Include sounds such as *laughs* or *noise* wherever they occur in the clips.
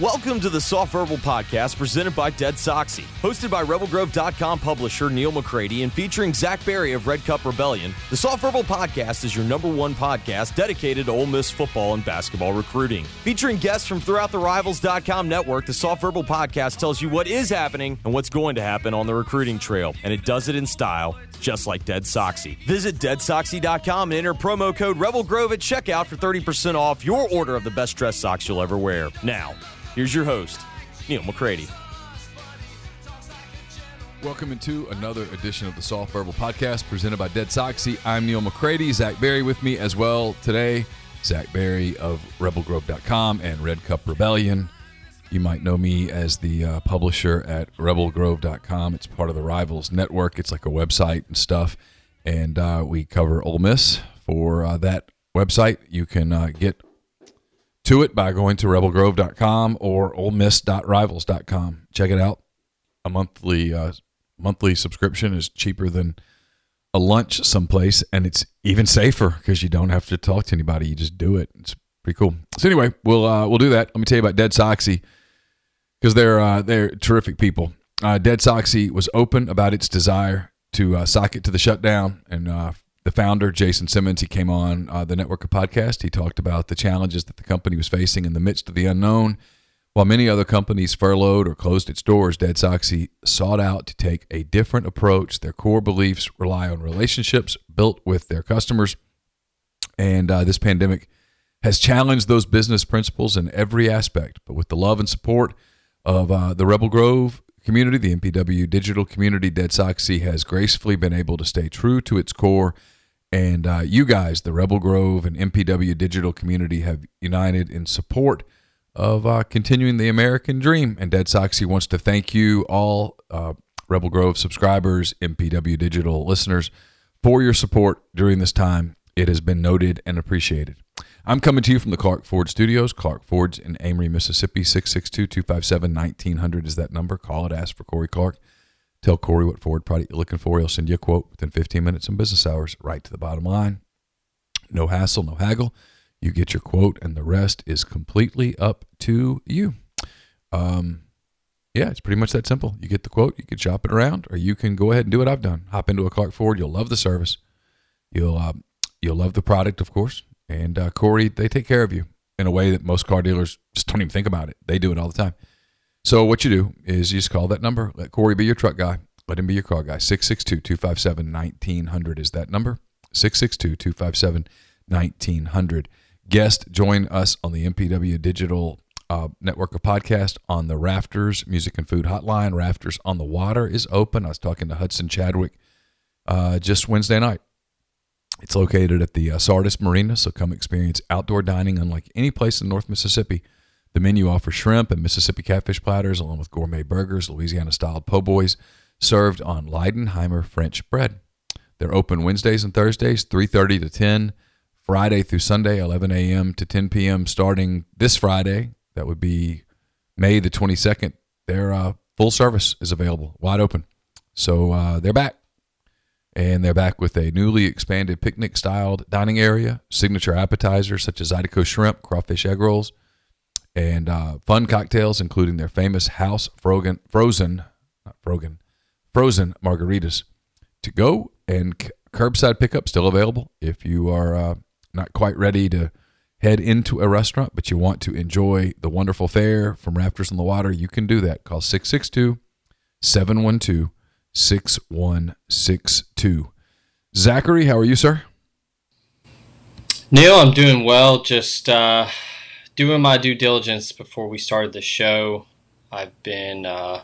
Welcome to the Soft Verbal Podcast presented by Dead Soxy. Hosted by RebelGrove.com publisher Neal McCready and featuring Zach Berry of Red Cup Rebellion, the Soft Verbal Podcast is your number one podcast dedicated to Ole Miss football and basketball recruiting. Featuring guests from throughout the Rivals.com network, the Soft Verbal Podcast tells you what is happening and what's going to happen on the recruiting trail, and it does it in style just like Dead Soxy. Visit deadsoxy.com and enter promo code Rebel Grove at checkout for 30% off your order of the best dress socks you'll ever wear. Now, Here's your host, Neal McCready. Welcome into another edition of the Soft Verbal Podcast presented by Dead Soxy. I'm Neal McCready. Zach Berry with me as well today. Zach Berry of RebelGrove.com and Red Cup Rebellion. You might know me as the uh, publisher at RebelGrove.com. It's part of the Rivals Network. It's like a website and stuff. And uh, we cover Ole Miss for uh, that website. You can uh, get to it by going to rebelgrove.com or olemiss.rivals.com. Check it out. A monthly uh, monthly subscription is cheaper than a lunch someplace, and it's even safer because you don't have to talk to anybody. You just do it. It's pretty cool. So anyway, we'll uh, we'll do that. Let me tell you about Dead Soxy because they're uh, they're terrific people. Uh, Dead Soxy was open about its desire to uh, sock it to the shutdown and uh, the founder, Jason Simmons, he came on uh, the network of podcast. He talked about the challenges that the company was facing in the midst of the unknown. While many other companies furloughed or closed its doors, Dead Soxy sought out to take a different approach. Their core beliefs rely on relationships built with their customers. And uh, this pandemic has challenged those business principles in every aspect. But with the love and support of uh, the Rebel Grove community, the MPW digital community, Dead Soxy has gracefully been able to stay true to its core and uh, you guys, the Rebel Grove and MPW digital community, have united in support of uh, continuing the American dream. And Dead Soxy wants to thank you all, uh, Rebel Grove subscribers, MPW digital listeners, for your support during this time. It has been noted and appreciated. I'm coming to you from the Clark Ford Studios. Clark Ford's in Amory, Mississippi. 662 257 1900 is that number. Call it, ask for Corey Clark. Tell Corey what Ford product you're looking for. He'll send you a quote within 15 minutes in business hours, right to the bottom line. No hassle, no haggle. You get your quote, and the rest is completely up to you. Um, yeah, it's pretty much that simple. You get the quote, you can shop it around, or you can go ahead and do what I've done. Hop into a Clark Ford. You'll love the service. You'll uh, you'll love the product, of course. And uh, Corey, they take care of you in a way that most car dealers just don't even think about it. They do it all the time. So what you do is you just call that number. Let Corey be your truck guy. Let him be your car guy. 662-257-1900 is that number. 662-257-1900. Guest join us on the MPW Digital uh, Network of Podcast on the Rafters Music and Food Hotline. Rafters on the Water is open. I was talking to Hudson Chadwick uh, just Wednesday night. It's located at the uh, Sardis Marina, so come experience outdoor dining unlike any place in North Mississippi. The menu offers shrimp and Mississippi catfish platters, along with gourmet burgers, Louisiana style po' boys, served on Leidenheimer French bread. They're open Wednesdays and Thursdays, 3:30 to 10, Friday through Sunday, 11 a.m. to 10 p.m. Starting this Friday, that would be May the 22nd. Their uh, full service is available, wide open. So uh, they're back. And they're back with a newly expanded picnic styled dining area, signature appetizers such as Zydeco shrimp, crawfish egg rolls, and uh, fun cocktails, including their famous house frozen, frozen, not frozen, frozen margaritas. To go and c- curbside pickup still available if you are uh, not quite ready to head into a restaurant, but you want to enjoy the wonderful fare from Rafters on the Water. You can do that. Call 662 712 6162. Zachary, how are you, sir? Neal, I'm doing well. Just uh, doing my due diligence before we started the show. I've been uh,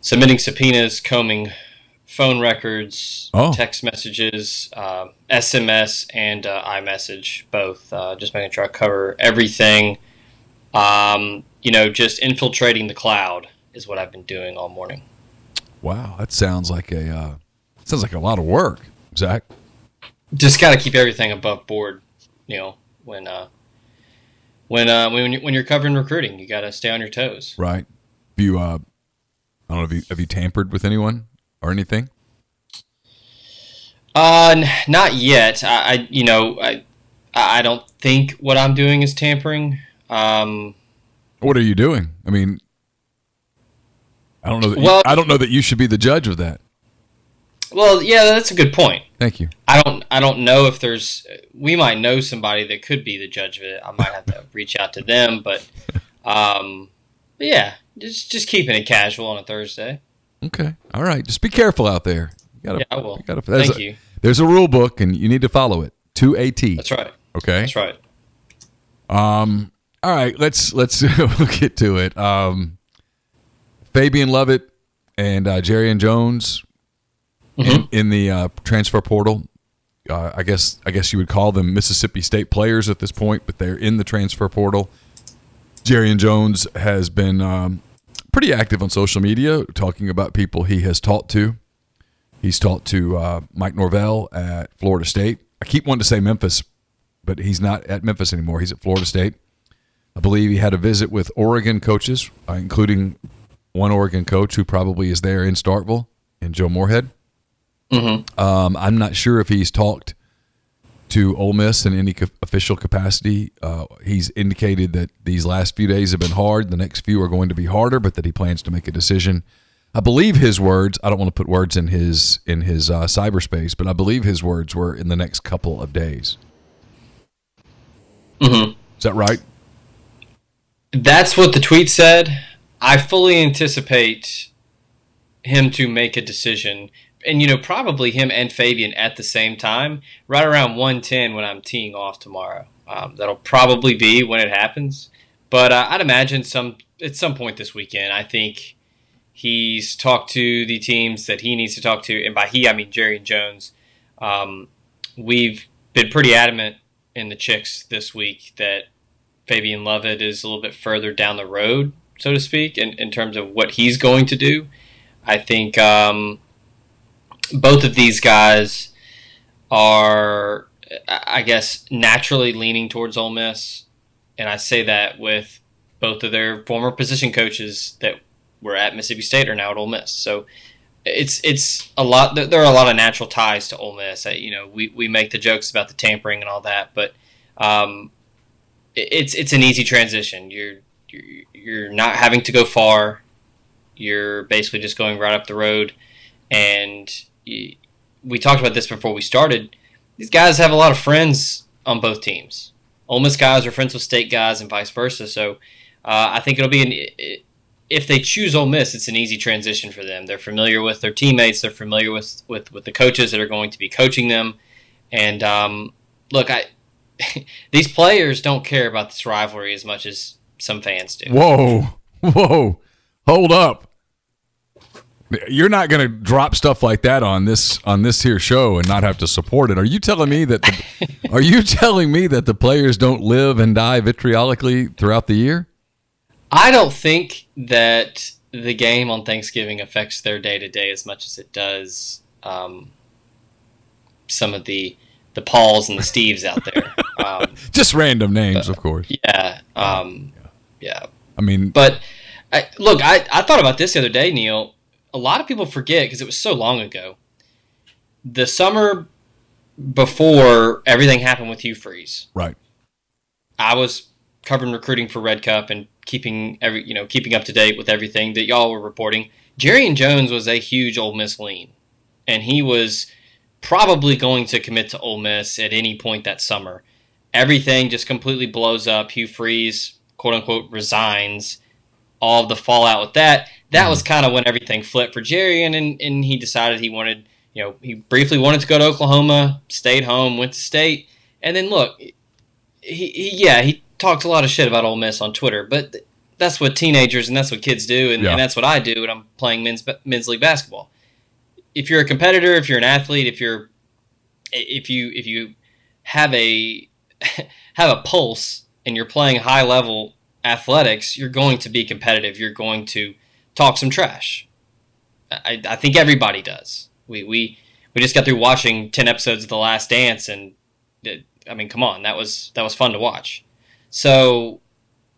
submitting subpoenas, combing phone records, oh. text messages, uh, SMS, and uh, iMessage, both. Uh, just making sure I cover everything. Um, you know, just infiltrating the cloud is what I've been doing all morning. Wow, that sounds like a uh, sounds like a lot of work, Zach. Just got to keep everything above board, you know, when uh, when uh, when when you're covering recruiting, you got to stay on your toes. Right. Have you uh, I don't know. Have you have you tampered with anyone or anything? Uh, not yet. I, I you know I I don't think what I'm doing is tampering. Um, What are you doing? I mean, I don't know. That Well- you, I don't know that you should be the judge of that. Well, yeah, that's a good point. Thank you. I don't I don't know if there's we might know somebody that could be the judge of it. I might have to *laughs* reach out to them, but um but yeah, just just keeping it casual on a Thursday. Okay. All right. Just be careful out there. You gotta, Yeah, I will. you gotta- there's Thank a- you. There's a rule book, and you need to follow it to a T. That's right. Okay. That's right. Um. All right. Let's let's *laughs* we'll get to it. Um, Fabian Lovett and uh, Jarrian Jones in, in the uh, transfer portal. Uh, I guess I guess you would call them Mississippi State players at this point, but they're in the transfer portal. Jarrian Jones has been um, pretty active on social media, talking about people he has talked to. He's talked to uh, Mike Norvell at Florida State. I keep wanting to say Memphis, but he's not at Memphis anymore. He's at Florida State. I believe he had a visit with Oregon coaches, uh, including one Oregon coach who probably is there in Starkville, and Joe Moorhead. Um, I'm not sure if he's talked to Ole Miss in any ca- official capacity. Uh, he's indicated that these last few days have been hard. The next few are going to be harder, but that he plans to make a decision. I believe his words. I don't want to put words in his in his uh, cyberspace, but I believe his words were in the next couple of days. Mhm. Is that right? That's what the tweet said. I fully anticipate him to make a decision, and you know, probably him and Fabian at the same time, right around 110 when I'm teeing off tomorrow. Um, that'll probably be when it happens, but uh, I'd imagine some at some point this weekend. I think he's talked to the teams that he needs to talk to, and by he I mean Jarrian Jones. Um, we've been pretty adamant in the chicks this week that Fabian Lovett is a little bit further down the road, so to speak, in, in terms of what he's going to do. I think um, both of these guys are, I guess, naturally leaning towards Ole Miss. And I say that with both of their former position coaches that were at Mississippi State are now at Ole Miss. So it's it's a lot. There are a lot of natural ties to Ole Miss. You know, we, we make the jokes about the tampering and all that, but um, it's it's an easy transition. You're you're, not having to go far. You're basically just going right up the road, and we talked about this before we started. These guys have a lot of friends on both teams. Ole Miss guys are friends with State guys, and vice versa. So uh, I think it'll be an if they choose Ole Miss, it's an easy transition for them. They're familiar with their teammates. They're familiar with with, with the coaches that are going to be coaching them. And um, look, I *laughs* these players don't care about this rivalry as much as some fans do. Whoa, *laughs* whoa, hold up! You're not going to drop stuff like that on this on this here show and not have to support it. Are you telling me that? The, *laughs* are you telling me that the players don't live and die vitriolically throughout the year? I don't think that the game on Thanksgiving affects their day to day as much as it does um, some of the the Pauls and the Steves out there. *laughs* Um, Just random names, of course. yeah, um, yeah. I mean, But I, look, I, I thought about this the other day, Neal. A lot of people forget because it was so long ago. The summer before everything happened with Hugh Freeze, right? I was covering recruiting for Red Cup and keeping every you know keeping up to date with everything that y'all were reporting. Jarrian Jones was a huge Ole Miss lean, and he was probably going to commit to Ole Miss at any point that summer. Everything just completely blows up. Hugh Freeze, quote unquote, resigns. All of the fallout with that. That was kind of when everything flipped for Jerry, and, and and he decided he wanted, you know, he briefly wanted to go to Oklahoma, stayed home, went to state, and then look, he, he yeah, he talks a lot of shit about Ole Miss on Twitter, but th- that's what teenagers and that's what kids do, and, Yeah. and that's what I do when I'm playing men's men's league basketball. If you're a competitor, if you're an athlete, if you're if you if you have a *laughs* have a pulse and you're playing high level athletics, you're going to be competitive. You're going to talk some trash. I, I think everybody does. We, we we just got through watching ten episodes of The Last Dance, and it, I mean, come on, that was that was fun to watch. So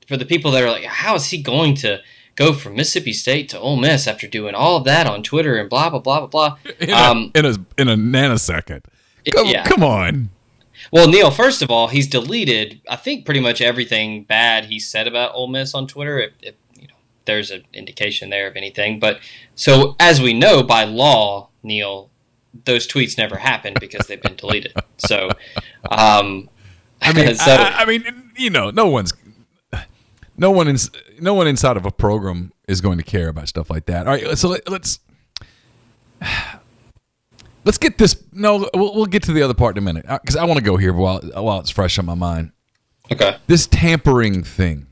for the people that are like, how is he going to go from Mississippi State to Ole Miss after doing all of that on Twitter and blah blah blah blah blah? *laughs* In a, Um, in a in a nanosecond. Come, yeah. come on. Well, Neal, first of all, he's deleted I think pretty much everything bad he said about Ole Miss on Twitter. If, if there's an indication there of anything, but so as we know by law, Neal, those tweets never happened because they've been deleted. *laughs* So, um, I mean, *laughs* so, I, I mean, you know, no one's no one in, no one inside of a program is going to care about stuff like that. All right, so let, us *sighs* let's get this. No, we'll, we'll, get to the other part in a minute because I want to go here while while it's fresh on my mind. Okay. This tampering thing.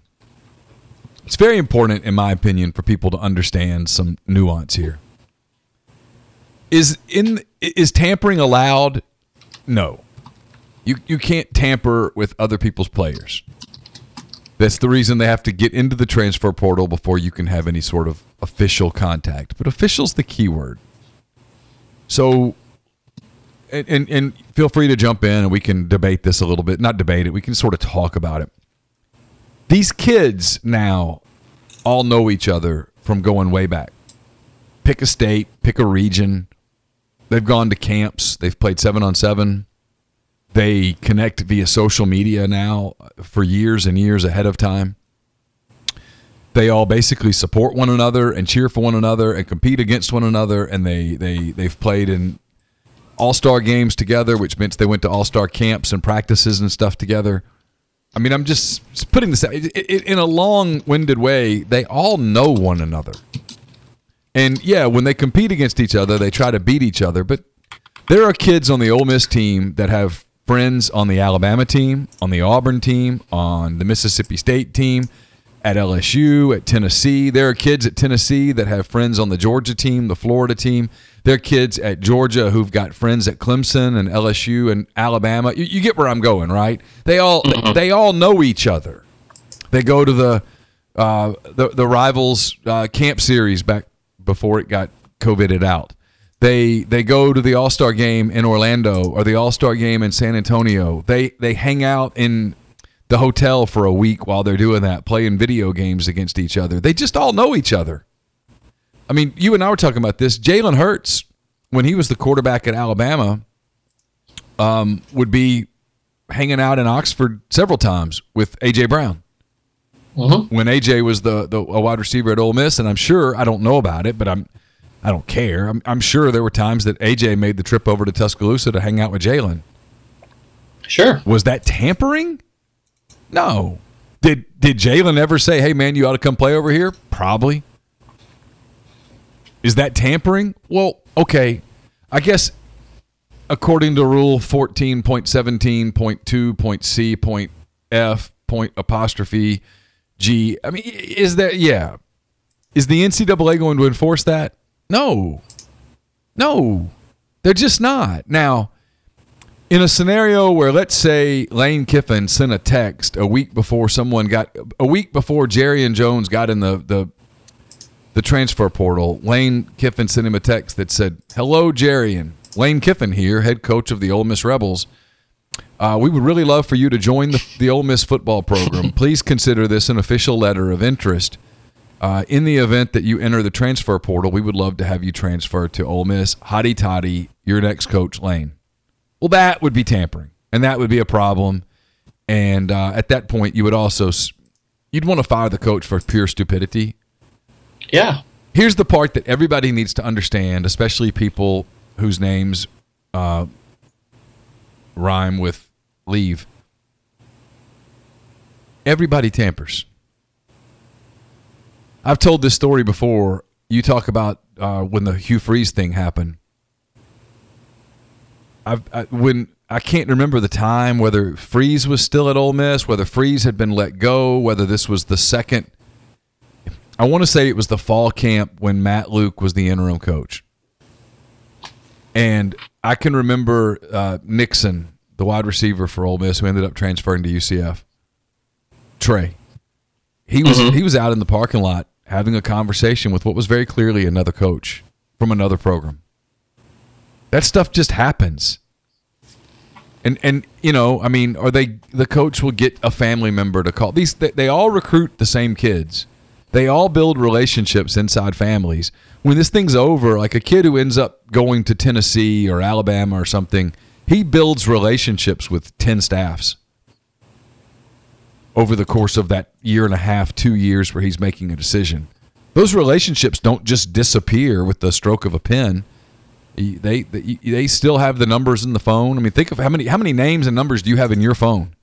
It's very important, in my opinion, for people to understand some nuance here. Is in is tampering allowed? No. You you can't tamper with other people's players. That's the reason they have to get into the transfer portal before you can have any sort of official contact. But official's the key word. So and, and, and feel free to jump in and we can debate this a little bit. Not debate it, we can sort of talk about it. These kids now all know each other from going way back. Pick a state, pick a region. They've gone to camps, they've played seven on seven. They connect via social media now for years and years ahead of time. They all basically support one another and cheer for one another and compete against one another. And they, they, they've played in all star games together, which means they went to all star camps and practices and stuff together. I mean, I'm just putting this out in a long winded way. They all know one another. And yeah, when they compete against each other, they try to beat each other. But there are kids on the Ole Miss team that have friends on the Alabama team, on the Auburn team, on the Mississippi State team, at LSU, at Tennessee. There are kids at Tennessee that have friends on the Georgia team, the Florida team. There are kids at Georgia who've got friends at Clemson and LSU and Alabama. You, you get where I'm going, right? They all mm-hmm. they all know each other. They go to the uh, the the rivals uh, camp series back before it got coveted out. They they go to the All Star game in Orlando or the All Star game in San Antonio. They they hang out in the hotel for a week while they're doing that, playing video games against each other. They just all know each other. I mean, you and I were talking about this. Jalen Hurts, when he was the quarterback at Alabama, um, would be hanging out in Oxford several times with AJ Brown. Mm-hmm. When AJ was the the a wide receiver at Ole Miss, and I'm sure I don't know about it, but I'm I don't care. I'm, I'm sure there were times that AJ made the trip over to Tuscaloosa to hang out with Jalen. Sure. Was that tampering? No. Did did Jalen ever say, "Hey man, you ought to come play over here"? Probably. Is that tampering? Well, okay. I guess according to rule 14.17.2.c point F apostrophe G. I mean, is that yeah? Is the NCAA going to enforce that? No. No. They're just not. Now, in a scenario where let's say Lane Kiffin sent a text a week before someone got a week before Jarrian Jones got in the the the transfer portal, Lane Kiffin sent him a text that said, "Hello, Jarrian Lane Kiffin here, head coach of the Ole Miss Rebels. Uh, we would really love for you to join the, the Ole Miss football program. *laughs* Please consider this an official letter of interest. Uh, in the event that you enter the transfer portal, we would love to have you transfer to Ole Miss. Hotty toddy, your next coach, Lane." Well, that would be tampering, and that would be a problem. And uh, at that point, you would also you'd want to fire the coach for pure stupidity. Yeah. Here's the part that everybody needs to understand, especially people whose names uh, rhyme with leave. Everybody tampers. I've told this story before. You talk about uh, when the Hugh Freeze thing happened. I've, I, when I can't remember the time whether Freeze was still at Ole Miss, whether Freeze had been let go, whether this was the second. I want to say it was the fall camp when Matt Luke was the interim coach, and I can remember uh, Nixon, the wide receiver for Ole Miss, who ended up transferring to UCF. Tre, he was mm-hmm. he was out in the parking lot having a conversation with what was very clearly another coach from another program. That stuff just happens. And and you know, I mean, are they the coach will get a family member to call. These they, they all recruit the same kids. They all build relationships inside families. When this thing's over, like a kid who ends up going to Tennessee or Alabama or something, he builds relationships with 10 staffs over the course of that year and a half, two years where he's making a decision. Those relationships don't just disappear with the stroke of a pen. They, they they still have the numbers in the phone. I mean, think of how many how many names and numbers do you have in your phone?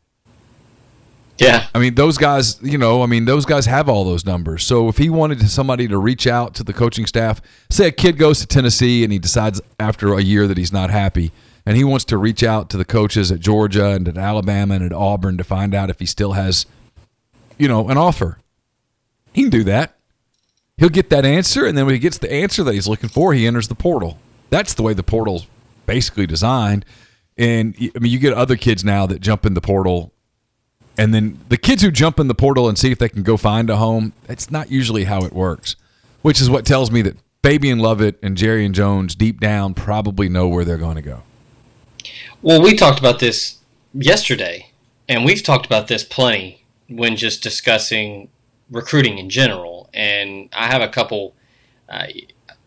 Yeah. I mean, those guys, you know, I mean, those guys have all those numbers. So if he wanted somebody to reach out to the coaching staff, say a kid goes to Tennessee and he decides after a year that he's not happy, and he wants to reach out to the coaches at Georgia and at Alabama and at Auburn to find out if he still has, you know, an offer, he can do that. He'll get that answer, and then when he gets the answer that he's looking for, he enters the portal. That's the way the portal's basically designed. And I mean, you get other kids now that jump in the portal, and then the kids who jump in the portal and see if they can go find a home. That's not usually how it works, which is what tells me that Fabian Lovett and Jarrian Jones deep down probably know where they're going to go. Well, we talked about this yesterday, and we've talked about this plenty when just discussing recruiting in general. And I have a couple. Uh,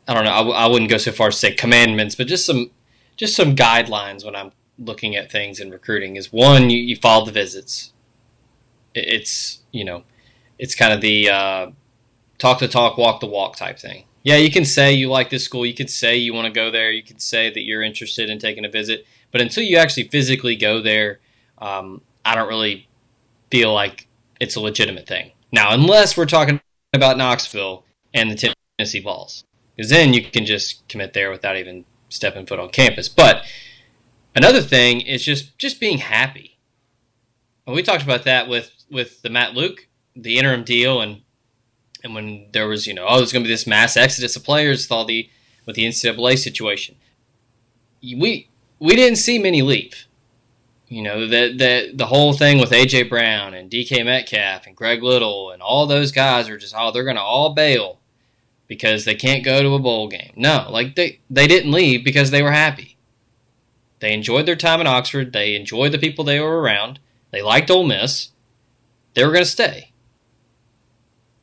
I don't know. I w- I wouldn't go so far as to say commandments, but just some just some guidelines when I'm looking at things in recruiting. Is one, you, you follow the visits. It- It's you know, it's kind of the uh, talk the talk, walk the walk type thing. Yeah, you can say you like this school. You could say you want to go there. You could say that you're interested in taking a visit. But until you actually physically go there, um, I don't really feel like it's a legitimate thing. Now, unless we're talking about Knoxville and the Tennessee Vols, because then you can just commit there without even stepping foot on campus. But another thing is just just being happy. And we talked about that with with the Matt Luke, the interim deal, and and when there was you know oh there's going to be this mass exodus of players with all the with the NCAA situation. We we didn't see many leave. You know, the, the, the whole thing with A.J. Brown and DK Metcalf and Greg Little and all those guys are just, oh, they're going to all bail because they can't go to a bowl game. No, like they, they didn't leave because they were happy. They enjoyed their time in Oxford. They enjoyed the people they were around. They liked Ole Miss. They were going to stay.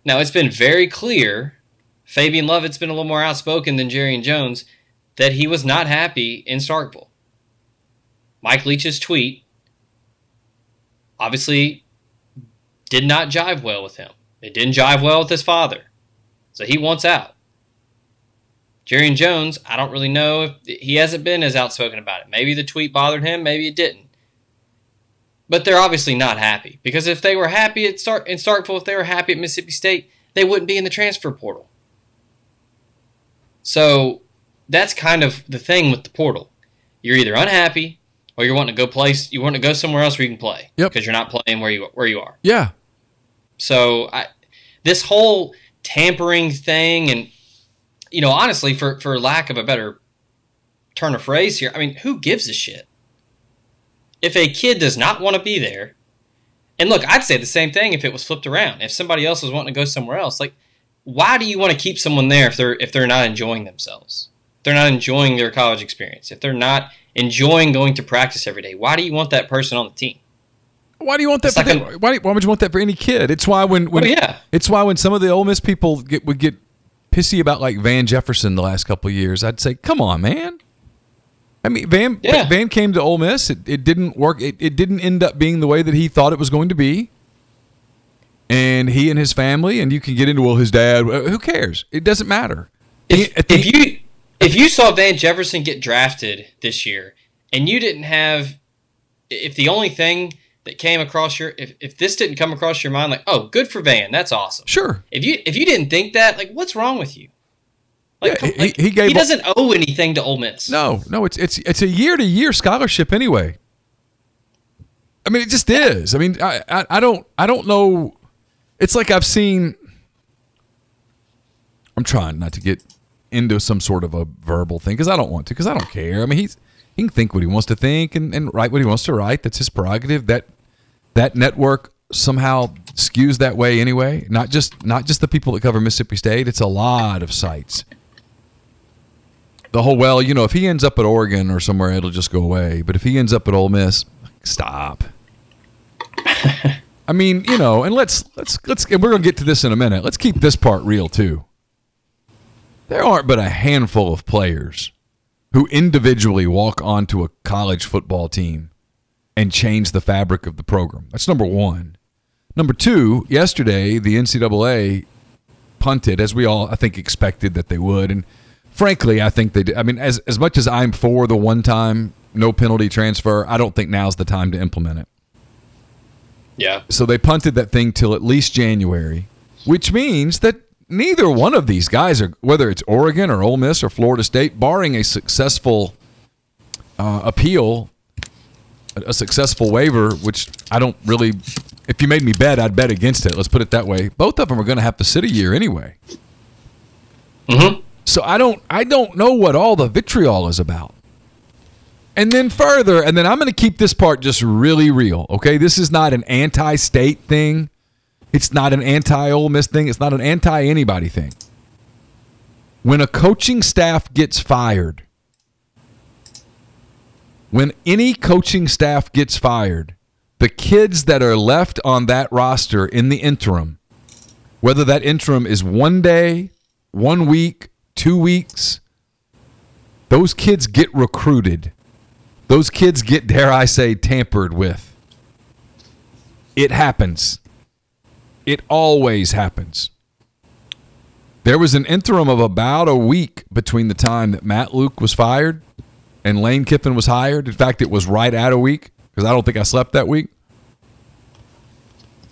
Now, it's been very clear, Fabian Lovett's been a little more outspoken than Jarrian Jones, that he was not happy in Starkville. Mike Leach's tweet obviously did not jive well with him. It didn't jive well with his father. So he wants out. Jarrian Jones, I don't really know if he hasn't been as outspoken about it. Maybe the tweet bothered him, maybe it didn't. But they're obviously not happy because if they were happy at Stark in Starkville, if they were happy at Mississippi State, they wouldn't be in the transfer portal. So that's kind of the thing with the portal. You're either unhappy or you're wanting to go place you want to go somewhere else where you can play Yep. because you're not playing where you where you are. Yeah. So I, this whole tampering thing, and you know, honestly, for for lack of a better turn of phrase here, I mean, who gives a shit? If a kid does not want to be there, and look, I'd say the same thing if it was flipped around. If somebody else was wanting to go somewhere else, like, why do you want to keep someone there if they're if they're not enjoying themselves? If they're not enjoying their college experience. If they're not enjoying going to practice every day, why do you want that person on the team? Why do you want that? For like the- why, why would you want that for any kid? It's why when, when Oh, yeah. it's why when some of the Ole Miss people get, would get pissy about like Van Jefferson the last couple of years, I'd say, come on, man. I mean, Van Yeah. Van came to Ole Miss. It, it didn't work. It, it didn't end up being the way that he thought it was going to be. And he and his family, and you can get into well, his dad. uh, Who cares? It doesn't matter. if, the- if you if you saw Van Jefferson get drafted this year and you didn't have if the only thing that came across your if, if this didn't come across your mind like oh good for Van that's awesome sure, if you if you didn't think that like what's wrong with you like, Yeah, come- he- he gave- doesn't owe anything to Ole Miss No, no, it's it's it's a year to year scholarship anyway. I mean, it just is. I mean, I, I I don't I don't know. It's like I've seen. I'm trying not to get into some sort of a verbal thing because I don't want to because I don't care. I mean, he's he can think what he wants to think and, and write what he wants to write. That's his prerogative. That that network somehow skews that way anyway. Not just not just the people that cover Mississippi State. It's a lot of sites the whole well, you know, if he ends up at Oregon or somewhere, it'll just go away. But if he ends up at Ole Miss, stop. *laughs* I mean, you know, and let's let's let's and we're gonna get to this in a minute. Let's keep this part real too. There aren't but a handful of players who individually walk onto a college football team and change the fabric of the program. That's number one. Number two, yesterday the NCAA punted, as we all I think expected that they would, and frankly, I think they did. I mean, as as much as I'm for the one time no penalty transfer, I don't think now's the time to implement it. Yeah. So they punted that thing till at least January, which means that neither one of these guys are whether it's Oregon or Ole Miss or Florida State, barring a successful uh, appeal, a successful waiver, which I don't really. If you made me bet, I'd bet against it. Let's put it that way. Both of them are going to have to sit a year anyway. Mm-hmm. So I don't I don't know what all the vitriol is about. And then further, and then I'm going to keep this part just really real, okay? This is not an anti-state thing. It's not an anti-Ole Miss thing. It's not an anti-anybody thing. When a coaching staff gets fired, when any coaching staff gets fired, the kids that are left on that roster in the interim, whether that interim is one day, one week, two weeks, those kids get recruited. Those kids get, dare I say, tampered with. It happens. It always happens. There was an interim of about a week between the time that Matt Luke was fired and Lane Kiffin was hired. In fact, it was right at a week because I don't think I slept that week.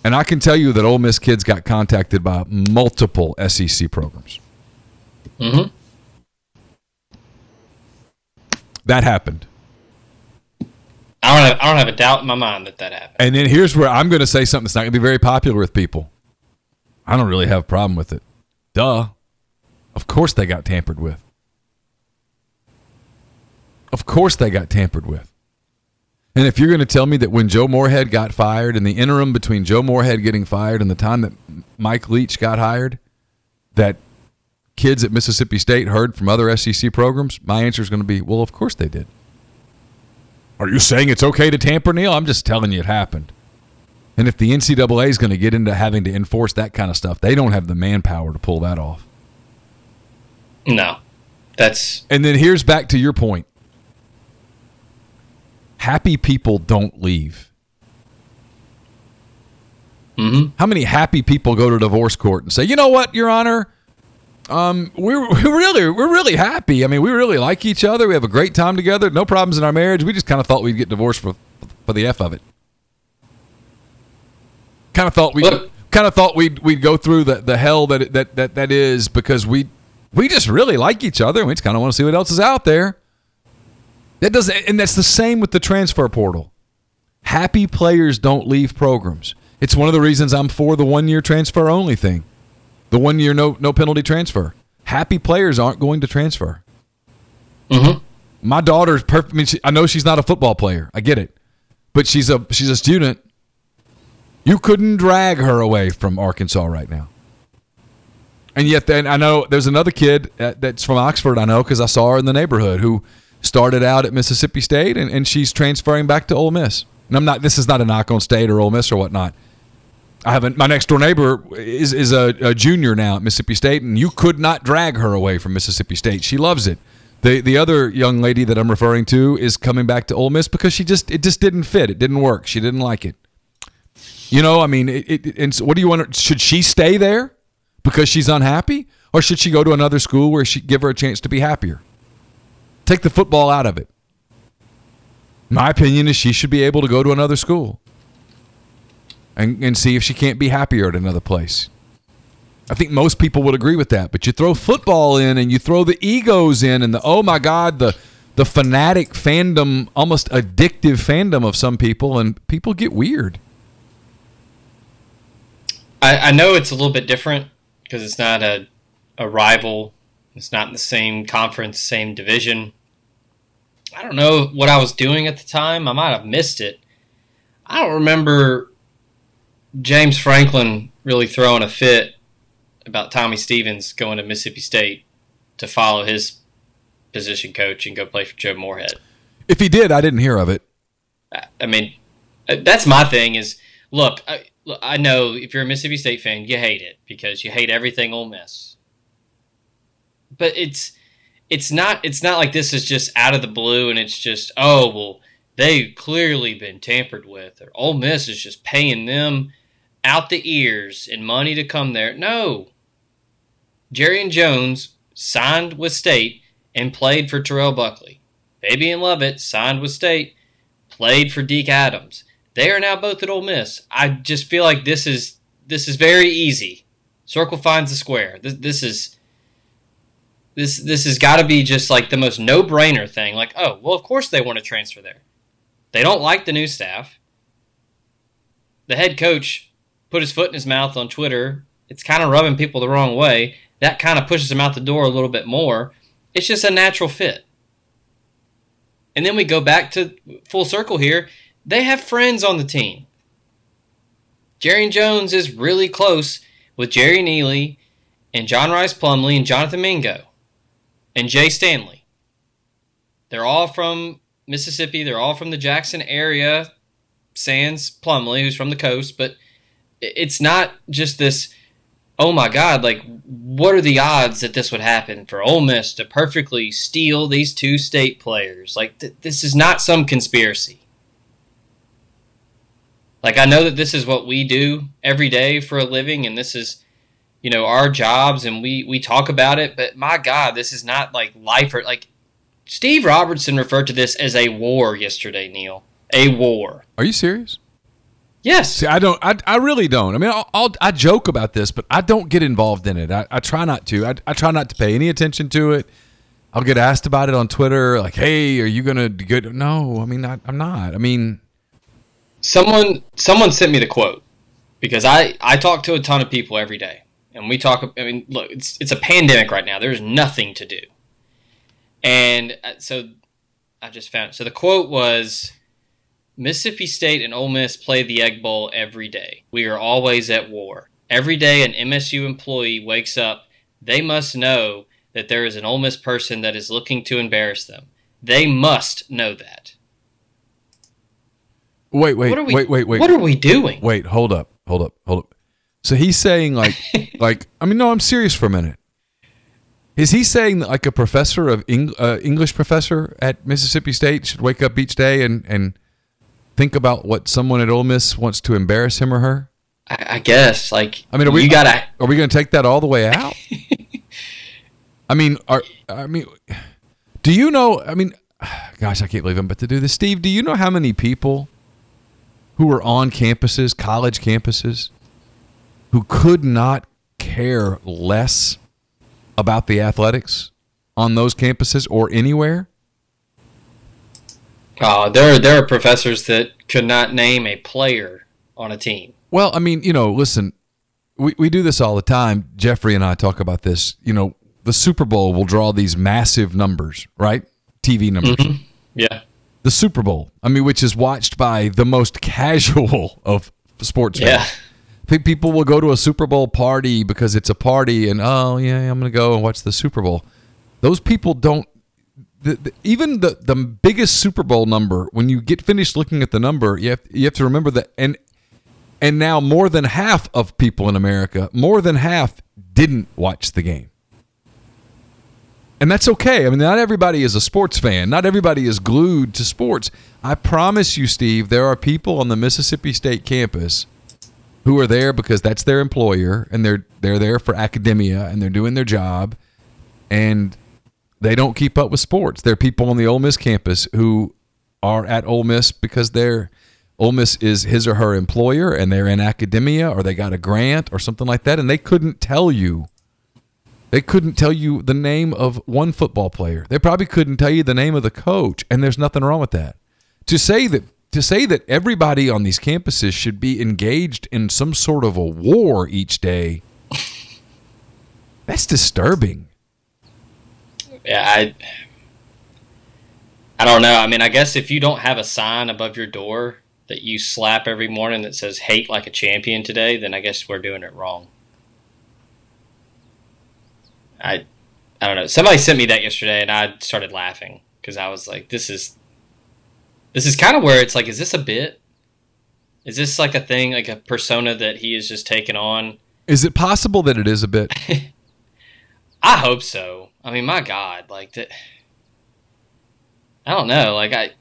And I can tell you that Ole Miss kids got contacted by multiple SEC programs. Mm-hmm. That happened. I don't have I don't have a doubt in my mind that that happened. And then here's where I'm going to say something that's not going to be very popular with people. I don't really have a problem with it. Duh. Of course they got tampered with. Of course they got tampered with. And if you're going to tell me that when Joe Moorhead got fired, in the interim between Joe Moorhead getting fired and the time that Mike Leach got hired, that kids at Mississippi State heard from other SEC programs, my answer is going to be, well, of course they did. Are you saying it's okay to tamper, Neal? I'm just telling you it happened. And if the NCAA is going to get into having to enforce that kind of stuff, they don't have the manpower to pull that off. No. That's And then here's back to your point. Happy people don't leave. mm-hmm. How many happy people go to divorce court and say, "You know what, Your Honor, um, we're, *laughs* we're really we're really happy. I mean, we really like each other. We have a great time together. No problems in our marriage. We just kind of thought we'd get divorced for for the f of it. Kind of thought we kind of thought we'd we'd go through the, the hell that, that that that is because we we just really like each other and we just kind of want to see what else is out there. That doesn't, and that's the same with the transfer portal. Happy players don't leave programs. It's one of the reasons I'm for the one year transfer only thing. The one year no no penalty transfer. Happy players aren't going to transfer. Mm-hmm. My daughter's perfect. I, mean, she, I know she's not a football player. I get it, but she's a she's a student. You couldn't drag her away from Arkansas right now. And yet, then I know there's another kid that's from Oxford. I know because I saw her in the neighborhood who started out at Mississippi State and, and she's transferring back to Ole Miss. And I'm not. This is not a knock on State or Ole Miss or whatnot. I haven't. My next door neighbor is is a, a junior now at Mississippi State, and you could not drag her away from Mississippi State. She loves it. The the other young lady that I'm referring to is coming back to Ole Miss because she just it just didn't fit. It didn't work. She didn't like it. You know, I mean, it, it, and so what do you want? Should she stay there because she's unhappy, or should she go to another school where she give her a chance to be happier? Take the football out of it. My opinion is she should be able to go to another school and, and see if she can't be happier at another place. I think most people would agree with that. But you throw football in and you throw the egos in and the oh my God, the the fanatic fandom, almost addictive fandom of some people, and people get weird. I, I know it's a little bit different because it's not a, a rival. It's not in the same conference, same division. I don't know what I was doing at the time. I might have missed it. I don't remember James Franklin really throwing a fit about Tommy Stevens going to Mississippi State to follow his position coach and go play for Joe Moorhead. If he did, I didn't hear of it. I- mean, uh, that's my thing. Is look, I, look, I know if you're a Mississippi State fan, you hate it because you hate everything Ole Miss. But it's it's not it's not like this is just out of the blue and it's just oh well they've clearly been tampered with or Ole Miss is just paying them out the ears and money to come there. No. Jarrian Jones signed with State and played for Terrell Buckley. Fabian Lovett signed with State, played for Deke Adams. They are now both at Ole Miss. I just feel like this is this is very easy. Circle finds the square. This, this is this this has got to be just like the most no-brainer thing. Like, oh, well, of course they want to transfer there. They don't like the new staff. The head coach put his foot in his mouth on Twitter. It's kind of rubbing people the wrong way. That kind of pushes him out the door a little bit more. It's just a natural fit. And then we go back to full circle here. They have friends on the team. Jarrian Jones is really close with Jerrion Ealy and John Rhys Plumlee and Jonathan Mingo and Jay Stanley. They're all from Mississippi. They're all from the Jackson area. Sans Plumlee, who's from the coast, but it's not just this. Oh my God! Like, what are the odds that this would happen for Ole Miss to perfectly steal these two state players? Like, th- this is not some conspiracy. Like, I know that this is what we do every day for a living, and this is, you know, our jobs, and we we talk about it. But my God, this is not like life or like Steve Robertson referred to this as a war yesterday, Neal. A war. Are you serious? Yes. See, I don't. I, I really don't. I mean, I'll, I'll, i joke about this, but I don't get involved in it. I, I try not to. I, I try not to pay any attention to it. I'll get asked about it on Twitter, like, "Hey, are you gonna get?" No, I mean, I, I'm not. I mean, someone someone sent me the quote because I I talk to a ton of people every day, and we talk. I mean, look, it's it's a pandemic right now. There's nothing to do. And uh, so I just found so the quote was Mississippi State and Ole Miss play the Egg Bowl every day. We are always at war. Every day an MSU employee wakes up, they must know that there is an Ole Miss person that is looking to embarrass them. They must know that. Wait, wait, we, wait, wait, wait. What are we doing? Wait, hold up, hold up, hold up. So he's saying like, *laughs* like I mean, no, I'm serious for a minute. Is he saying that like a professor of Eng- uh, English professor at Mississippi State should wake up each day and and think about what someone at Ole Miss wants to embarrass him or her? I, I guess. Like, I mean, are we you gotta? Are we going to take that all the way out? *laughs* I mean, are I mean, do you know? I mean, gosh, I can't believe I'm about to do this. Steve, do you know how many people who are on campuses, college campuses, who could not care less about the athletics on those campuses or anywhere? Uh, there, there are professors that could not name a player on a team. Well, I mean, you know, listen, we, we do this all the time. Jeffrey and I talk about this. You know, the Super Bowl will draw these massive numbers, right? TV numbers. Mm-hmm. Yeah. The Super Bowl, I mean, which is watched by the most *laughs* casual of sports fans. Yeah people will go to a Super Bowl party because it's a party, and oh yeah, I'm gonna go and watch the Super Bowl. Those people don't. The, the, even the the biggest Super Bowl number, when you get finished looking at the number, you have you have to remember that, and and now more than half of people in America, more than half, didn't watch the game. And that's okay. I mean, not everybody is a sports fan. Not everybody is glued to sports. I promise you, Steve, there are people on the Mississippi State campus who are there because that's their employer and they're they're there for academia and they're doing their job and they don't keep up with sports. There are people on the Ole Miss campus who are at Ole Miss because they're Ole Miss is his or her employer and they're in academia or they got a grant or something like that and they couldn't tell you they couldn't tell you the name of one football player. They probably couldn't tell you the name of the coach and there's nothing wrong with that. To say that to say that everybody on these campuses should be engaged in some sort of a war each day that's disturbing yeah i i don't know i mean i guess if you don't have a sign above your door that you slap every morning that says hate like a champion today then i guess we're doing it wrong i i don't know somebody sent me that yesterday and i started laughing because i was like this is this is kind of where it's like, is this a bit? Is this like a thing, like a persona that he is just taking on? Is it possible that it is a bit? *laughs* I hope so. I mean, my God, like that. I don't know. Like I,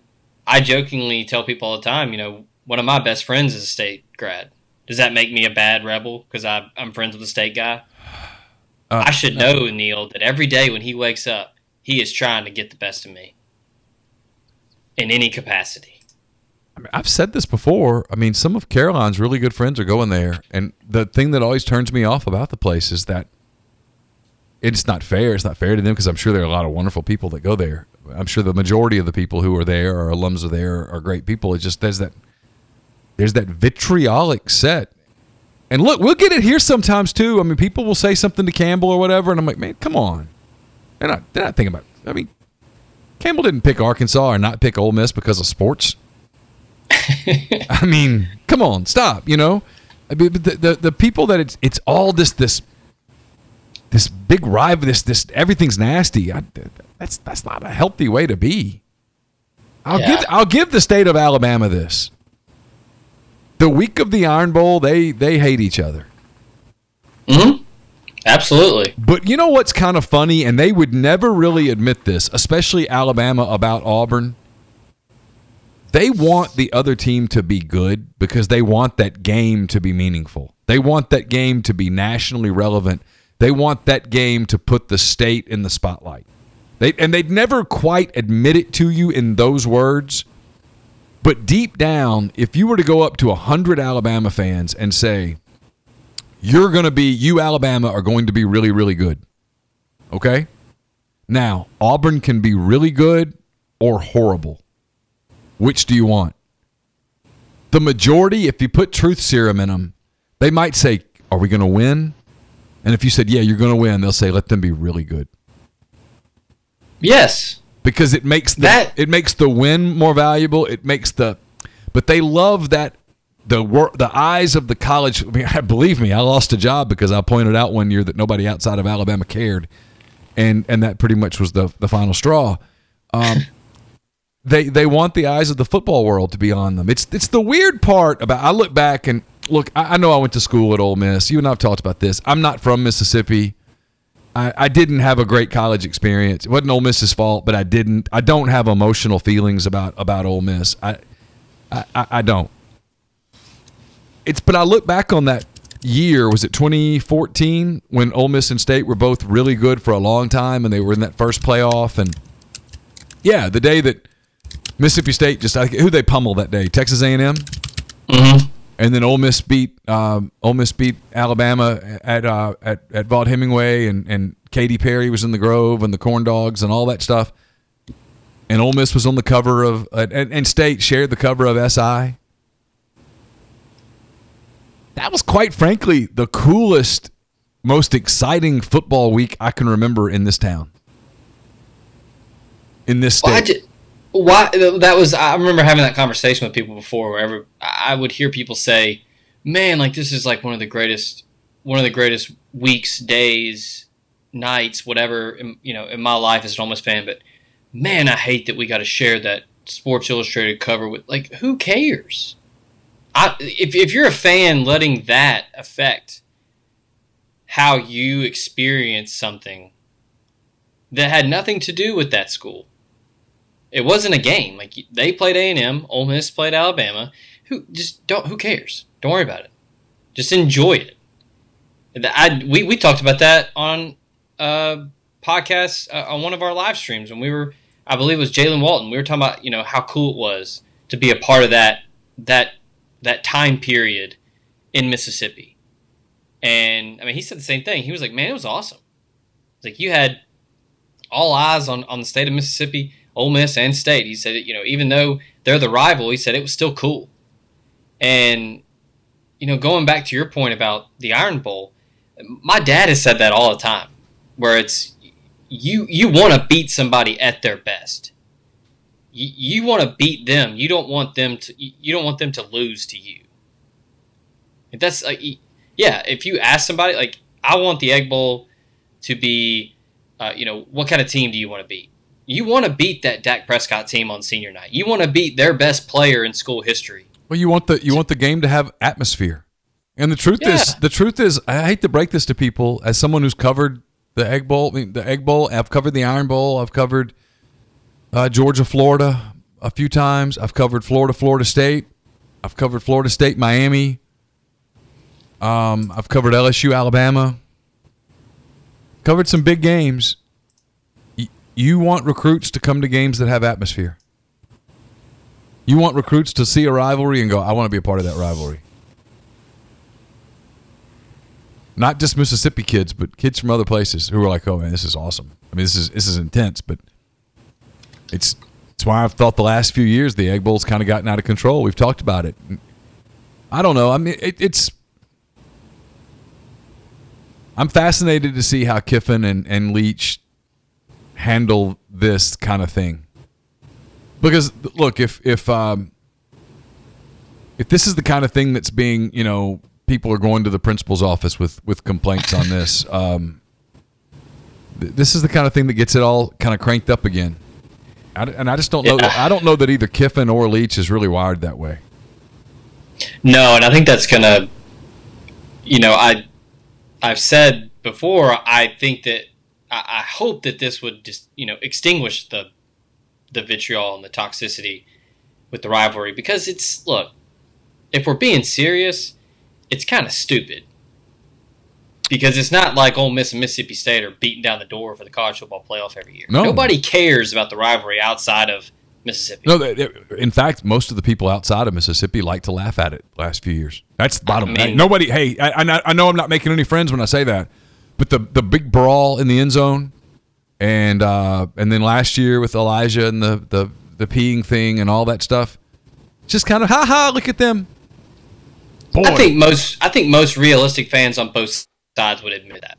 I jokingly tell people all the time, you know, one of my best friends is a state grad. Does that make me a bad rebel because I'm friends with a state guy? Uh, I should know, Neal, that every day when he wakes up, he is trying to get the best of me in any capacity. I mean, I've said this before. I mean, some of Caroline's really good friends are going there, and the thing that always turns me off about the place is that it's not fair. It's not fair to them because I'm sure there are a lot of wonderful people that go there. I'm sure the majority of the people who are there or alums are there are great people. It's just there's that there's that vitriolic set. And look, we'll get it here sometimes too. I mean, people will say something to Campbell or whatever, and I'm like, man, come on. They're not they're not thinking about. It. I mean, Campbell didn't pick Arkansas or not pick Ole Miss because of sports. *laughs* I mean, come on, stop. You know, I mean, the, the the people that it's it's all this this this big rival. This this everything's nasty. I, that's that's not a healthy way to be. I'll yeah. give I'll give the state of Alabama this. The week of the Iron Bowl, they they hate each other. Hmm. Absolutely. But you know what's kind of funny, and they would never really admit this, especially Alabama about Auburn. They want the other team to be good because they want that game to be meaningful. They want that game to be nationally relevant. They want that game to put the state in the spotlight. They, and they'd never quite admit it to you in those words. But deep down, if you were to go up to 100 Alabama fans and say, you're going to be, you Alabama are going to be really, really good. Okay? Now, Auburn can be really good or horrible. Which do you want? The majority, if you put truth serum in them, they might say, Are we going to win? And if you said, Yeah, you're going to win, they'll say, Let them be really good. Yes. Because it makes the that, it makes the win more valuable. It makes the but they love that the work the eyes of the college. I mean, *laughs* believe me, I lost a job because I pointed out one year that nobody outside of Alabama cared, and and that pretty much was the the final straw. Um, *laughs* they they want the eyes of the football world to be on them. It's it's the weird part about. I look back and look. I, I know I went to school at Ole Miss. You and I've talked about this. I'm not from Mississippi. I, I didn't have a great college experience. It wasn't Ole Miss's fault, but I didn't. I don't have emotional feelings about about Ole Miss. I, I, I don't. It's but I look back on that year. Was it 2014 when Ole Miss and State were both really good for a long time, and they were in that first playoff? And yeah, the day that Mississippi State just who they pummeled that day, Texas A&M. Mm-hmm and then Ole Miss beat um, Ole Miss beat Alabama at uh, at at Vaught Hemingway, and and Katy Perry was in the Grove, and the Corn Dogs, and all that stuff. And Ole Miss was on the cover of, uh, and, and State shared the cover of SI. That was quite frankly the coolest, most exciting football week I can remember in this town. In this state why that was I remember having that conversation with people before wherever I would hear people say, "Man, like this is like one of the greatest one of the greatest weeks, days, nights, whatever, in, you know, in my life as an Miss fan, but man, I hate that we got to share that Sports Illustrated cover with like who cares? I if if you're a fan letting that affect how you experience something that had nothing to do with that school it wasn't a game. Like they played A and M, Ole Miss played Alabama. Who just don't? Who cares? Don't worry about it. Just enjoy it. I, we we talked about that on uh podcast uh, on one of our live streams when we were. I believe it was Jaylen Walton. We were talking about you know how cool it was to be a part of that that that time period in Mississippi. And I mean, he said the same thing. He was like, "Man, it was awesome." It's like you had all eyes on on the state of Mississippi Ole Miss and State. He said, you know, even though they're the rival, he said it was still cool. And you know, going back to your point about the Iron Bowl, my dad has said that all the time, where it's you you want to beat somebody at their best. You, you want to beat them. You don't want them to. You don't want them to lose to you. If that's like, yeah. If you ask somebody, like, I want the Egg Bowl to be, uh, you know, what kind of team do you want to beat? You want to beat that Dak Prescott team on senior night. You want to beat their best player in school history. Well, you want the you want the game to have atmosphere. And the truth yeah. is, the truth is, I hate to break this to people as someone who's covered the Egg Bowl. I mean, the Egg Bowl. I've covered the Iron Bowl. I've covered uh, Georgia, Florida a few times. I've covered Florida, Florida State. I've covered Florida State, Miami. Um, I've covered LSU, Alabama. Covered some big games. You want recruits to come to games that have atmosphere. You want recruits to see a rivalry and go, I want to be a part of that rivalry. Not just Mississippi kids, but kids from other places who are like, "Oh man, this is awesome." I mean, this is this is intense, but it's it's why I've thought the last few years the Egg Bowl's kind of gotten out of control. We've talked about it. I don't know. I mean, it, it's. I'm fascinated to see how Kiffin and, and Leach handle this kind of thing. Because look, if if um, if this is the kind of thing that's being, you know, people are going to the principal's office with with complaints on this. Um, th- this is the kind of thing that gets it all kind of cranked up again. I and I just don't know. That, I don't know that either Kiffin or Leach is really wired that way. No, and I think that's gonna. You know, I I've said before. I think that I, I hope that this would just you know extinguish the the vitriol and the toxicity with the rivalry because it's look if we're being serious it's kind of stupid because it's not like Ole Miss and Mississippi State are beating down the door for the college football playoff every year. No. Nobody cares about the rivalry outside of Mississippi. No, they, they- in fact, most of the people outside of Mississippi like to laugh at it last few years. That's the bottom. I mean- Nobody. Hey, I, I know- I know I'm not making any friends when I say that, but the the big brawl in the end zone, and uh, and then last year with Elijah and the the the peeing thing and all that stuff, just kind of ha ha. Look at them. Boy, I think most I think most realistic fans on both sides would admit that.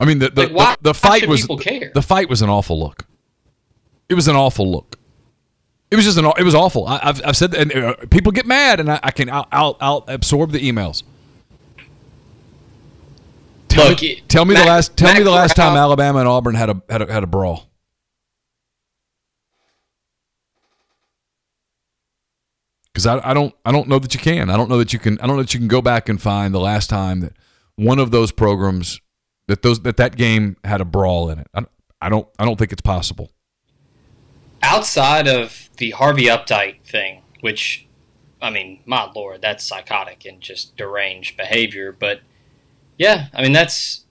I mean, the the, Like, why- the, the fight was care? the fight was an awful look. It was an awful look. It was just an. It was awful. I, I've, I've said that, and uh, people get mad, and I, I can. I'll, I'll, I'll absorb the emails. Tell Look, me, tell me the last. Tell Matt me the last time Alabama and Auburn had a had a, had a brawl. Because I, I don't I don't know that you can. I don't know that you can. I don't know that you can go back and find the last time that one of those programs that those that that game had a brawl in it. I, I don't I don't think it's possible. outside of the Harvey Updike thing, which, I mean, my lord, that's psychotic and just deranged behavior. But yeah, I mean, that's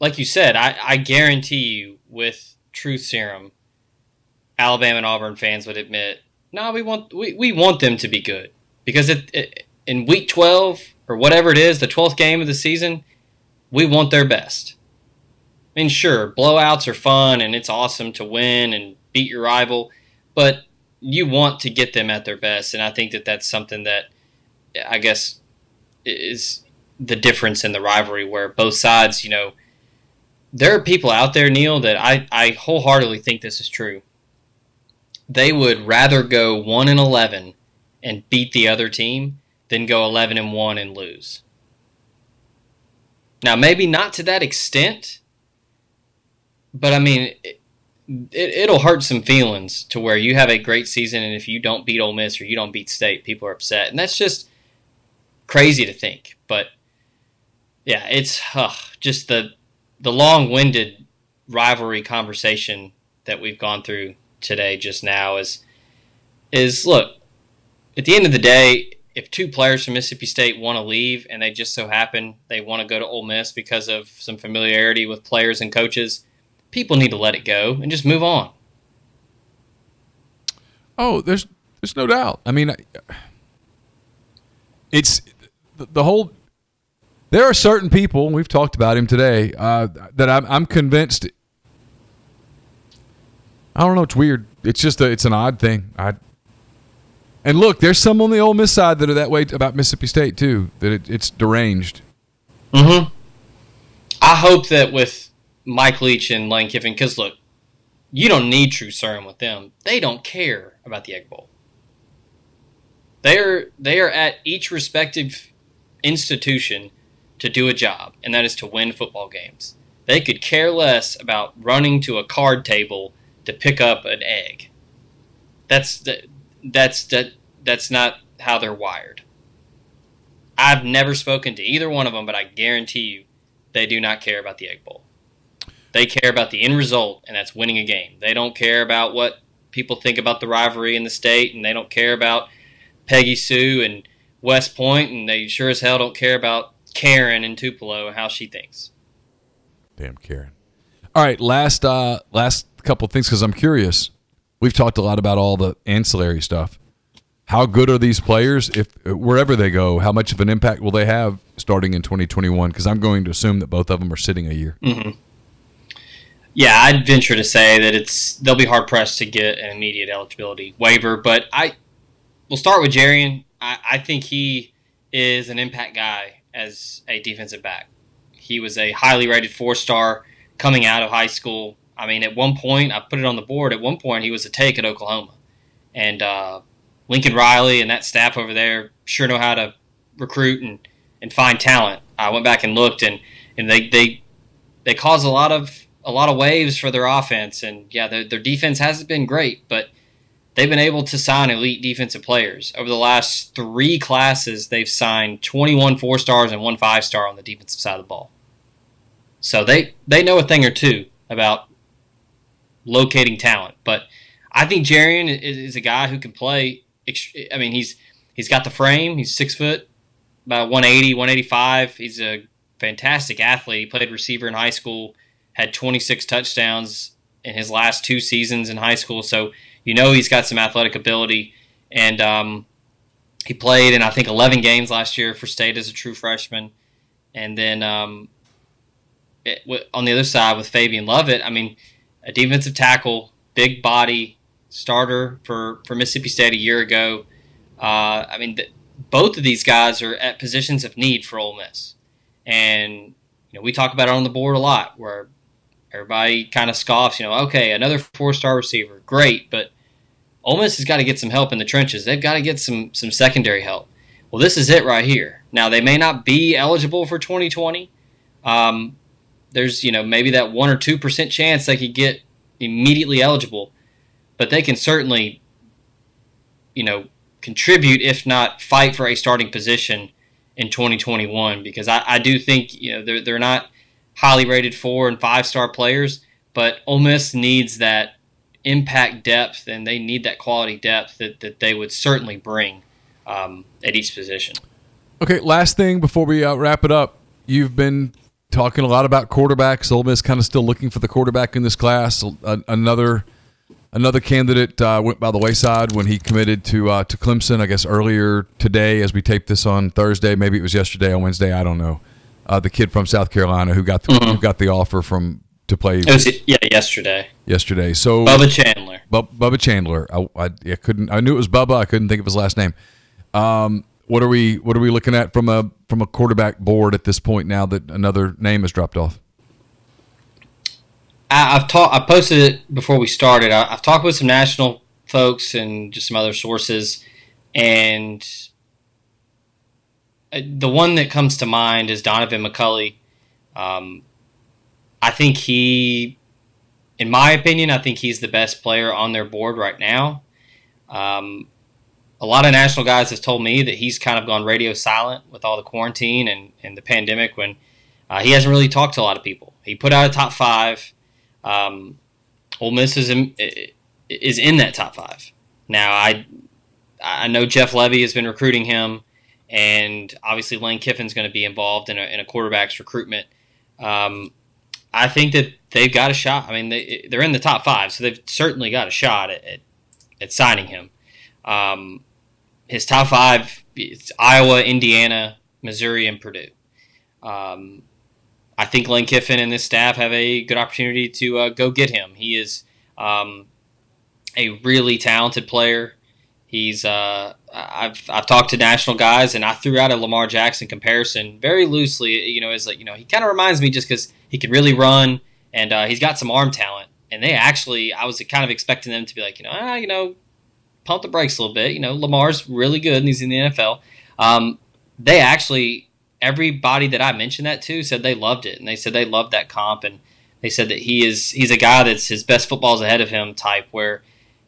like you said. I, I guarantee you, with Truth Serum, Alabama and Auburn fans would admit, no, we want we, we want them to be good because it, it, in week twelve or whatever it is, the twelfth game of the season, we want their best. I mean, sure, blowouts are fun and it's awesome to win and beat your rival, but you want to get them at their best, and I think that that's something that I guess is the difference in the rivalry where both sides, you know, there are people out there, Neal, that I, I wholeheartedly think this is true. They would rather go one and eleven and beat the other team than go eleven and one and lose. Now, maybe not to that extent, but I mean, it, it, it'll hurt some feelings to where you have a great season, and if you don't beat Ole Miss or you don't beat State, people are upset, and that's just crazy to think. But yeah, it's just the the long-winded rivalry conversation that we've gone through today just now is is look at the end of the day if two players from Mississippi State want to leave and they just so happen they want to go to Ole Miss because of some familiarity with players and coaches, people need to let it go and just move on. Oh, there's there's no doubt. I mean, it's the whole. There are certain people we've talked about him today uh, that I'm, I'm convinced. I don't know. It's weird. It's just a, it's an odd thing. I. And look, there's some on the Ole Miss side that are that way about Mississippi State too. That it, it's deranged. Mm-hmm. I hope that with Mike Leach and Lane Kiffin, because look, you don't need true serum with them. They don't care about the Egg Bowl. They're they are at each respective institution to do a job, and that is to win football games. They could care less about running to a card table to pick up an egg. That's the, that's that that's not how they're wired. I've never spoken to either one of them, but I guarantee you they do not care about the Egg Bowl. They care about the end result, and that's winning a game. They don't care about what people think about the rivalry in the state, and they don't care about Peggy Sue and West Point, and they sure as hell don't care about Karen in Tupelo how she thinks. Damn Karen. All right, last uh last couple things because I'm curious. We've talked a lot about all the ancillary stuff. How good are these players? If wherever they go, how much of an impact will they have starting in 2021? Because I'm going to assume that both of them are sitting a year. Mm-hmm. Yeah, I'd venture to say that it's they'll be hard pressed to get an immediate eligibility waiver. But I, we'll start with Jarrian. I, I think he is an impact guy as a defensive back. He was a highly rated four star coming out of high school. I mean, at one point, I put it on the board. At one point, he was a take at Oklahoma, and uh, Lincoln Riley and that staff over there sure know how to recruit and, and find talent. I went back and looked, and, and they, they they cause a lot of a lot of waves for their offense. And yeah, their, their defense hasn't been great, but they've been able to sign elite defensive players. Over the last three classes, they've signed 21 four stars and one five star on the defensive side of the ball. So they, they know a thing or two about locating talent. But I think Jarrian is a guy who can play. I mean, he's he's got the frame. He's six foot, about 180, 185. He's a fantastic athlete. He played receiver in high school had 26 touchdowns in his last two seasons in high school. So you know he's got some athletic ability. And um, he played in, I think, 11 games last year for state as a true freshman. And then um, it, on the other side with Fabian Lovett, I mean, a defensive tackle, big body starter for, for Mississippi State a year ago. Uh, I mean, both of these guys are at positions of need for Ole Miss. And, you know, we talk about it on the board a lot where Everybody kind of scoffs, you know, okay, another four star receiver, great, but Ole Miss has got to get some help in the trenches. They've got to get some some secondary help. Well, this is it right here. Now they may not be eligible for 2020. Um, there's you know maybe that one or two percent chance they could get immediately eligible, but they can certainly you know contribute if not fight for a starting position in 2021 because I, I do think you know they're they're not highly rated four and five star players, but Ole Miss needs that impact depth and they need that quality depth that, that they would certainly bring um, at each position. Okay, last thing before we uh, wrap it up. You've been talking a lot about quarterbacks. Ole Miss kind of still looking for the quarterback in this class. another another candidate uh, went by the wayside when he committed to uh, to Clemson. I guess earlier today, as we tape this on Thursday, maybe it was yesterday on Wednesday. I don't know uh, the kid from South Carolina who got the, mm-hmm. who got the offer from to play. It was yeah yesterday. Yesterday, so Bubba Chandler. Bubba Chandler. I, I, I, couldn't. I knew it was Bubba. I couldn't think of his last name. Um, what are we What are we looking at from a from a quarterback board at this point? Now that another name has dropped off. I, have talked. I posted it before we started. I, I've talked with some national folks and just some other sources, and the one that comes to mind is Donaven McCulley. Um, I think he, in my opinion, I think he's the best player on their board right now. Um, a lot of national guys have told me that he's kind of gone radio silent with all the quarantine and, and the pandemic when uh, he hasn't really talked to a lot of people. He put out a top five. Um, Ole Miss is in, is in that top five. Now, I I know Jeff Lebby has been recruiting him and obviously Lane Kiffin's going to be involved in a, in a quarterback's recruitment. Um, I think that they've got a shot. I mean, they, they're in the top five, so they've certainly got a shot at, at, at signing him. Um, his top five it's Iowa, Indiana, Missouri, and Purdue. Um, I think Lane Kiffin and this staff have a good opportunity to uh, go get him. He is um, a really talented player. He's uh, I've I've talked to national guys and I threw out a Lamar Jackson comparison very loosely. You know, as like you know, he kind of reminds me just because he can really run and uh, he's got some arm talent. And they actually, I was kind of expecting them to be like, you know, ah, you know, pump the brakes a little bit. You know, Lamar's really good and he's in the NFL. Um, they actually, everybody that I mentioned that to said they loved it and they said they loved that comp and they said that he is he's a guy that's his best football's ahead of him type where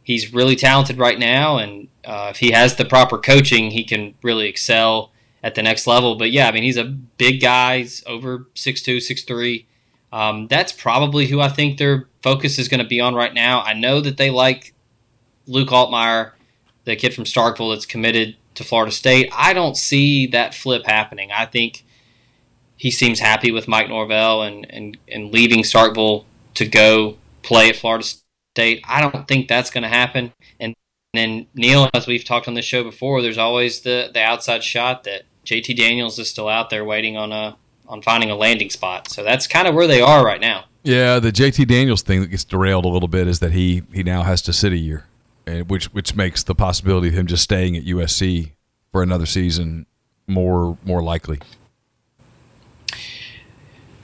he's really talented right now, and uh, if he has the proper coaching, he can really excel at the next level. But yeah, I mean, he's a big guy. He's over 6'2", 6'3". Um, that's probably who I think their focus is going to be on right now. I know that they like Luke Altmyer, the kid from Starkville that's committed to Florida State. I don't see that flip happening. I think he seems happy with Mike Norvell and, and, and leaving Starkville to go play at Florida State. I don't think that's going to happen. And then Neal, as we've talked on this show before, there's always the, the outside shot that JT Daniels is still out there waiting on a on finding a landing spot. So that's kind of where they are right now. Yeah, the JT Daniels thing that gets derailed a little bit is that he he now has to sit a year, and which which makes the possibility of him just staying at USC for another season more more likely.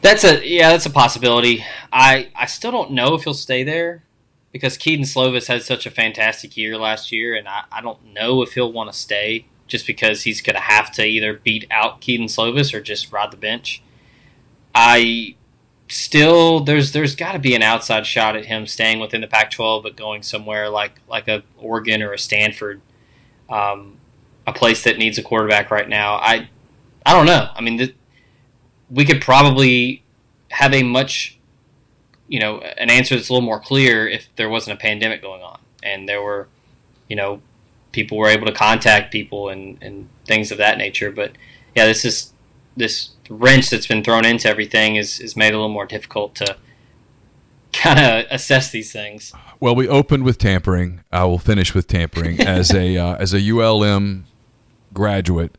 That's a yeah, that's a possibility. I I still don't know if he'll stay there because Kedon Slovis had such a fantastic year last year, and I, I don't know if he'll want to stay just because he's going to have to either beat out Kedon Slovis or just ride the bench. I still there's there's got to be an outside shot at him staying within the Pac-12, but going somewhere like like a Oregon or a Stanford, um, a place that needs a quarterback right now. I I don't know. I mean. Th- we could probably have a much, you know, an answer that's a little more clear if there wasn't a pandemic going on and there were, you know, people were able to contact people and, and things of that nature. But yeah, this is this wrench that's been thrown into everything is, is made a little more difficult to *laughs* kind of assess these things. Well, we opened with tampering. I will finish with tampering *laughs* as a uh, as a ULM graduate.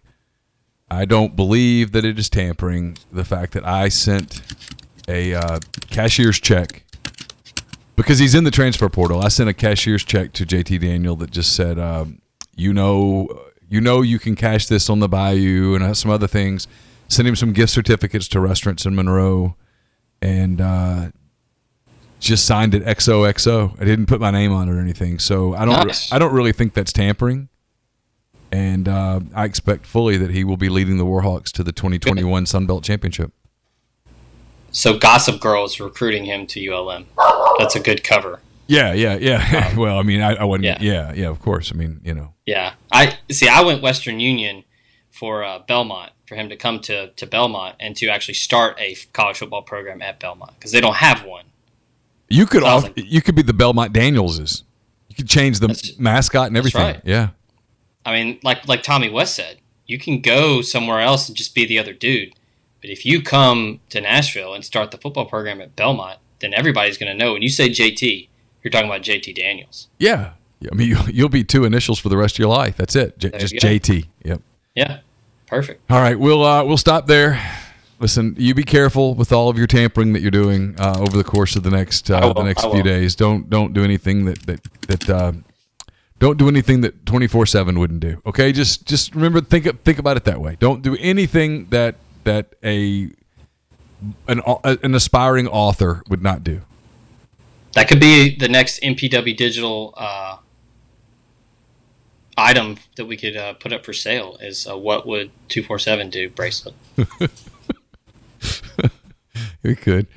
I don't believe that it is tampering. The fact that I sent a uh, cashier's check because he's in the transfer portal. I sent a cashier's check to JT Daniel that just said, um, "You know, you know, you can cash this on the Bayou and some other things." Sent him some gift certificates to restaurants in Monroe, and uh, just signed it XOXO. I didn't put my name on it or anything, so I don't. Nice. I don't really think that's tampering and uh, I expect fully that he will be leading the Warhawks to the 2021 Sun Belt Championship. So Gossip Girl is recruiting him to ULM. That's a good cover. Yeah, yeah, yeah. Um, *laughs* well, I mean, I, I wouldn't. Yeah. yeah, yeah. Of course. I mean, you know. Yeah, I see. I went Western Union for uh, Belmont for him to come to to Belmont and to actually start a college football program at Belmont because they don't have one. You could off, like, you could be the Belmont Danielses. You could change the mascot and everything. Right. Yeah. I mean, like like Tommy West said, you can go somewhere else and just be the other dude. But if you come to Nashville and start the football program at Belmont, then everybody's going to know. When you say JT, you're talking about JT Daniels. Yeah. I mean, you'll be two initials for the rest of your life. That's it. J- just JT. Yep. Yeah. Perfect. All right. We'll uh, we'll stop there. Listen, you be careful with all of your tampering that you're doing uh, over the course of the next uh, the next few days. Don't don't do anything that that that uh, don't do anything that 24/7 wouldn't do. Okay? Just just remember think think about it that way. Don't do anything that that a an an aspiring author would not do. That could be the next MPW digital uh, item that we could uh, put up for sale is uh, what would 247 do bracelet. *laughs* we could.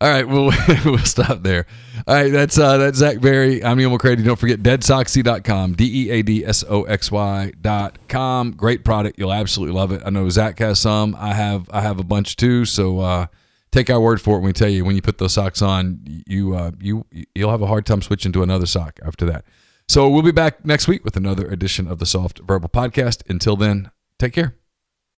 All right, we'll *laughs* we'll stop there. All right, that's uh, that's Zach Berry. I'm Neal McCready. Don't forget deadsoxy.com, D E A D S O X Y.com. Great product. You'll absolutely love it. I know Zach has some. I have I have a bunch too. So uh, take our word for it when we tell you when you put those socks on, you uh, you you'll have a hard time switching to another sock after that. So we'll be back next week with another edition of the Soft Verbal Podcast. Until then, take care.